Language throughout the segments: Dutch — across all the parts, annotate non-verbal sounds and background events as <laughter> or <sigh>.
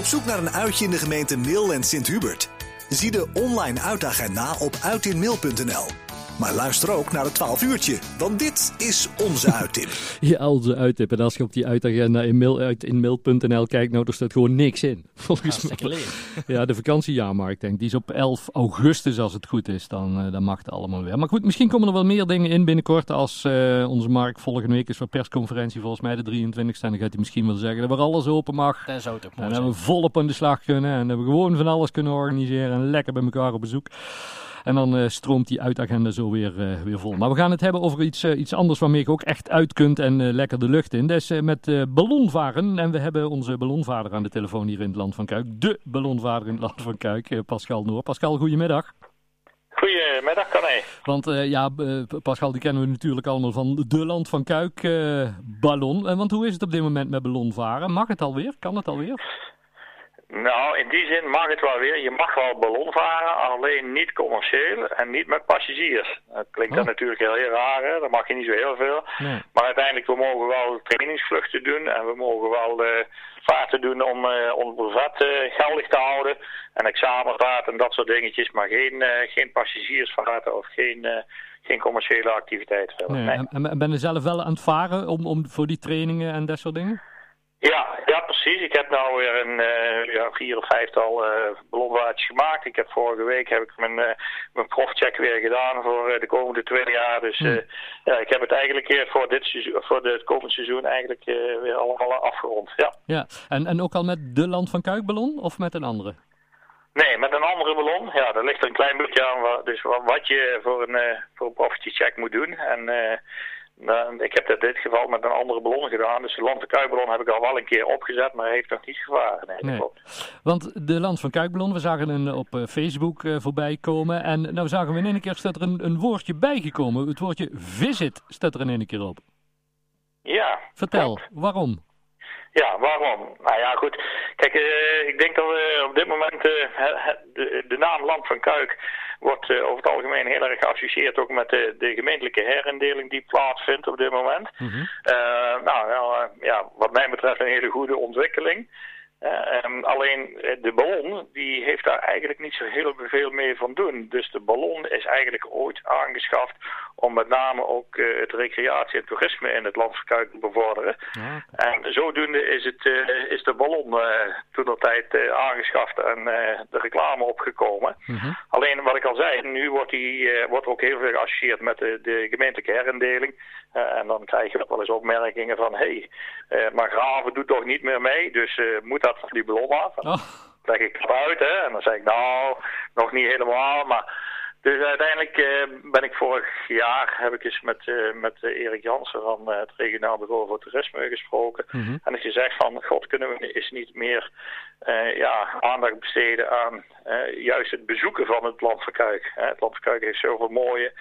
Op zoek naar een uitje in de gemeente Mil en Sint-Hubert? Zie de online uitagenda op uitinmail.nl. Maar luister ook naar het 12 uurtje, want dit is onze <laughs> uittip. Ja, onze uittip. En als je op die uitagenda in mail, uit in mail.nl kijkt, nou, er staat gewoon niks in. <laughs> Volgens mij. Ja, de vakantiejaarmarkt, denk ik. Die is op 11 augustus, als het goed is. Dan, uh, dan mag het allemaal weer. Maar goed, misschien komen er wel meer dingen in binnenkort. Als uh, onze Mark volgende week is voor persconferentie, volgens mij de 23 En dan gaat hij misschien wel zeggen dat we alles open mag. Dat zou het ook En dat we volop aan de slag kunnen. En dat we gewoon van alles kunnen organiseren. En lekker bij elkaar op bezoek. En dan uh, stroomt die uitagenda zo weer, uh, weer vol. Maar we gaan het hebben over iets, uh, iets anders waarmee je ook echt uit kunt en lekker de lucht in. Dat is met ballonvaren. En we hebben onze ballonvader aan de telefoon hier in het Land van Kuik. De ballonvader in het Land van Kuik, Pascal Noor. Pascal, goedemiddag. Goedemiddag, Kané. Want ja, Pascal, die kennen we natuurlijk allemaal van de Land van Kuik ballon. want hoe is het op dit moment met ballonvaren? Mag het alweer? Kan het alweer? Nou, in die zin mag het wel weer. Je mag wel ballon varen, alleen niet commercieel en niet met passagiers. Dat klinkt dan natuurlijk heel, heel raar, hè? dat mag je niet zo heel veel. Nee. Maar uiteindelijk, we mogen wel trainingsvluchten doen en we mogen wel uh, vaarten doen om uh, ons brevet uh, geldig te houden. En examenvaarten en dat soort dingetjes, maar geen, geen passagiersvaarten of geen geen commerciële activiteiten. Nee, nee. En, en ben je zelf wel aan het varen om, om, voor die trainingen en dat soort dingen? Ja, ja, precies. Ik heb nou weer een uh, ja, vier of vijftal uh, ballonwaartjes gemaakt. Ik heb vorige week heb ik mijn, uh, mijn profcheck weer gedaan voor de komende twee jaar. Dus Hmm. ja, ik heb het eigenlijk voor, dit seizoen, voor het komende seizoen eigenlijk weer allemaal afgerond. Ja. Ja, en, en ook al met de Land van Kuikballon of met een andere? Nee, met een andere ballon. Ja, daar ligt er een klein beetje aan wat, dus wat je voor een, voor een moet doen. En nou, ik heb dat in dit geval met een andere ballon gedaan. Dus de Land van Kuikballon heb ik al wel een keer opgezet, maar heeft nog niet gevaren. Nee, Nee. Want de Land van Kuikballon, we zagen een op eh, Facebook eh, voorbij komen. En nou zagen we in één keer staat er een, een woordje bijgekomen. Het woordje visit staat er in één keer op. Ja. Vertel, klopt. waarom? Ja, waarom? Nou ja, goed. Kijk, uh, ik denk dat we op dit moment uh, de, de, naam Land van Kuik wordt uh, over het algemeen heel erg geassocieerd ook met de, de gemeentelijke herindeling die plaatsvindt op dit moment. Mm -hmm. nou, nou ja, wat mij betreft een hele goede ontwikkeling. Um, alleen de ballon die heeft daar eigenlijk niet zo heel veel mee van doen. Dus de ballon is eigenlijk ooit aangeschaft om met name ook uh, het recreatie en toerisme in het land van Kuik te bevorderen. Ja. En zodoende is, het, uh, is de ballon uh, toen dat tijd aangeschaft en de reclame opgekomen. -hmm. Alleen wat ik al zei, nu wordt, die, wordt ook heel veel geassocieerd met de, de gemeentelijke herindeling. en dan krijg je wel eens opmerkingen van, hé, hey, maar Graven doet toch niet meer mee, dus moet van die ballon af. Oh. leg ik het uit, hè. En dan zeg ik, nou, nog niet helemaal, maar... Dus uiteindelijk uh, ben ik vorig jaar, heb ik eens met, uh, met Erik Jansen van uh, het regionaal bureau voor toerisme gesproken. Mm -hmm. En ik gezegd van, god, kunnen we eens niet meer ja, aandacht besteden aan juist het bezoeken van het Land van Kuik. Het Land van Kuik heeft zoveel mooie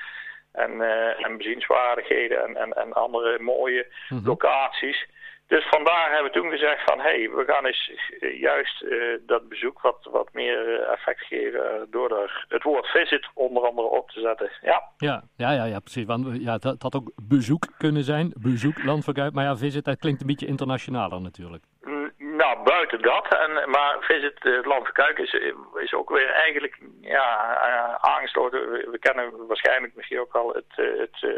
en, en bezienswaardigheden en, en, en andere mooie Mhm. mm -hmm. locaties. Dus vandaar hebben we toen gezegd van, hé, hey, we gaan eens juist uh, dat bezoek wat, wat meer effect geven uh, door er het woord visit onder andere op te zetten. Ja, ja, ja, ja, ja precies. Want ja, het, het had ook bezoek kunnen zijn, bezoek, land van Maar ja, visit, dat klinkt een beetje internationaler natuurlijk. Nou, buiten dat. En, maar Visit het Land van Kuik is, is ook weer eigenlijk ja, uh, aangesloten. We, we, kennen waarschijnlijk misschien ook wel het, het, uh,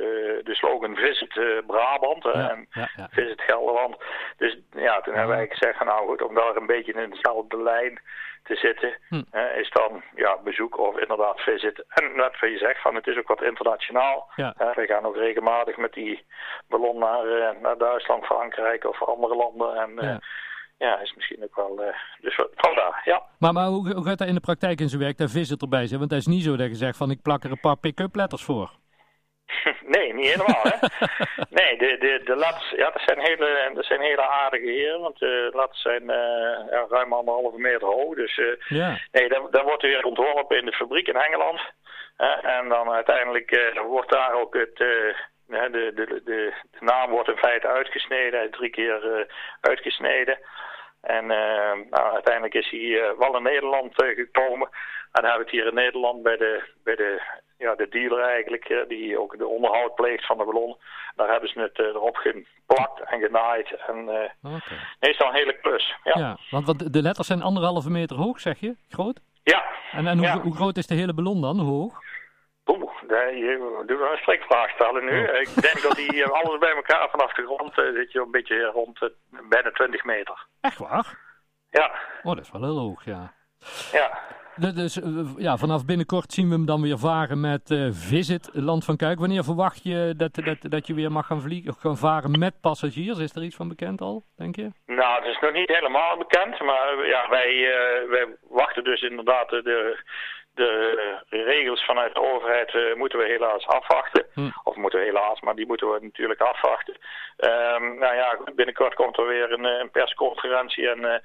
de slogan Visit Brabant ja, en ja, ja. Visit Gelderland. Dus ja, toen hebben wij gezegd nou goed, om daar een beetje in dezelfde lijn te zitten, hm. is dan ja, bezoek of inderdaad visit. En net wat je zegt, van het is ook wat internationaal. Ja. we gaan ook regelmatig met die ballon naar, naar Duitsland, Frankrijk of andere landen. En, ja ja, is misschien ook wel. Uh, dus vandaar, ja. Maar, maar hoe, hoe, gaat dat in de praktijk in zijn werk? Daar visit erbij zijn? Want het is niet zo dat je zegt van ik plak er een paar pick-up letters voor. <laughs> nee, niet helemaal, hè? <laughs> nee, de, de, de letters, ja, dat zijn hele, dat zijn hele aardige heren, want de letters zijn uh, ja, ruim anderhalve meter hoog. Dus uh, ja. nee, dan, dan wordt weer ontworpen in de fabriek in Engeland. en dan uiteindelijk wordt daar ook het. de, de, de, de, naam wordt in feite uitgesneden, hij drie keer uitgesneden. En uh, nou, uiteindelijk is hij uh, wel in Nederland uh, gekomen. En dan hebben we het hier in Nederland bij de, bij de ja, de dealer eigenlijk, die ook de onderhoud pleegt van de ballon. Daar hebben ze het erop geplakt en genaaid. En okay. nee, is dan een hele klus. Ja, ja want, want de letters zijn anderhalve meter hoog, zeg je? Groot? Ja. En, en hoe, hoe groot is de hele ballon dan? Hoe hoog? Je doet een strikvraag stellen nu. Oh. Ik denk dat die alles bij elkaar vanaf de grond zit je een beetje rond bijna 20 meter. Echt waar? Ja. Oh, dat is wel heel hoog, ja. Ja. Dus ja, vanaf binnenkort zien we hem dan weer varen met uh, Visit Land van Kuik. Wanneer verwacht je dat, dat, dat je weer mag gaan, vliegen, gaan varen met passagiers? Is er iets van bekend al, denk je? Nou, het is nog niet helemaal bekend. Maar ja, wij, uh, wij wachten dus inderdaad de, de regels vanuit de overheid uh, moeten we helaas afwachten. Hm. Of moeten we helaas, maar die moeten we natuurlijk afwachten. Um, nou ja, binnenkort komt er weer een, een persconferentie en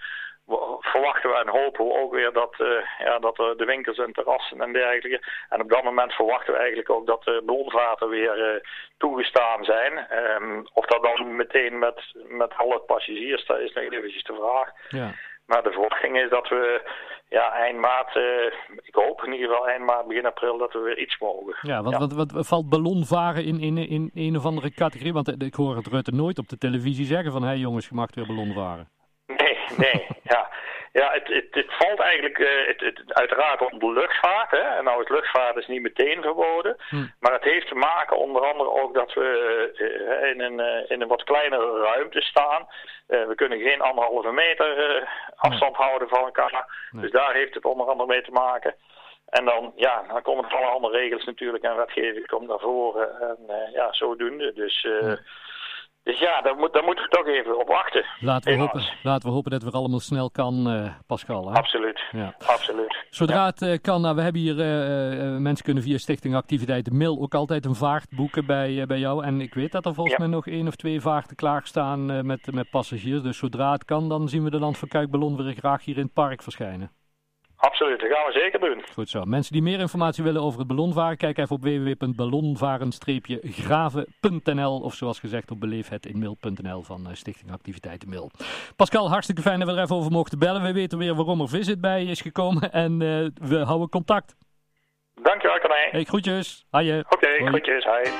verwachten we en hopen we ook weer dat, uh, ja, dat de winkels en terrassen en dergelijke. En op dat moment verwachten we eigenlijk ook dat de bronvaten weer toegestaan zijn. Um, of dat dan meteen met, met alle passagiers, dat is nog eventjes de vraag. Ja. Maar de verwachting is dat we ja, eind maart, uh, ik hoop in ieder geval eind maart, begin april, dat we weer iets mogen. Ja, want Wat, wat, valt ballonvaren in, in, in een of andere categorie? Want ik hoor het Rutte nooit op de televisie zeggen van, hé hey jongens, je mag weer ballonvaren. Nee, nee, <laughs> ja. Ja, het, het, het valt eigenlijk uh, het, het, uiteraard onder luchtvaart. Hè. En nou, het luchtvaart is niet meteen verboden. Hm. Maar het heeft te maken onder andere ook dat we uh, in, een, uh, in een wat kleinere ruimte staan. we kunnen geen anderhalve meter afstand houden van elkaar. Dus daar heeft het onder andere mee te maken. En dan, ja, dan komen er alle andere regels natuurlijk en wetgeving komt naar voren. En ja, zodoende. Dus... Dus ja, daar, moet, daar moeten we toch even op wachten. Laten we, hopen, laten we hopen dat weer allemaal snel kan, uh, Pascal. Hè? Absoluut. Ja. Absoluut. Zodra het uh, kan, nou, we hebben hier, uh, mensen kunnen via Stichting Activiteiten Mail ook altijd een vaart boeken bij, bij jou. En ik weet dat er volgens mij nog één of twee vaarten klaarstaan met, met passagiers. Dus zodra het kan, dan zien we de Land van Kuikballon weer graag hier in het park verschijnen. Absoluut, dat gaan we zeker doen. Goed zo. Mensen die meer informatie willen over het ballonvaren, kijk even op www.ballonvaren-graven.nl of zoals gezegd op beleefhetinmail.nl van eh, Stichting Activiteiten Mail. Pascal, hartstikke fijn dat we er even over mochten bellen. We weten weer waarom er Visit bij is gekomen en uh, we houden contact. Dankjewel, Kanij. Hey, groetjes. Oké, okay, groetjes. Hi.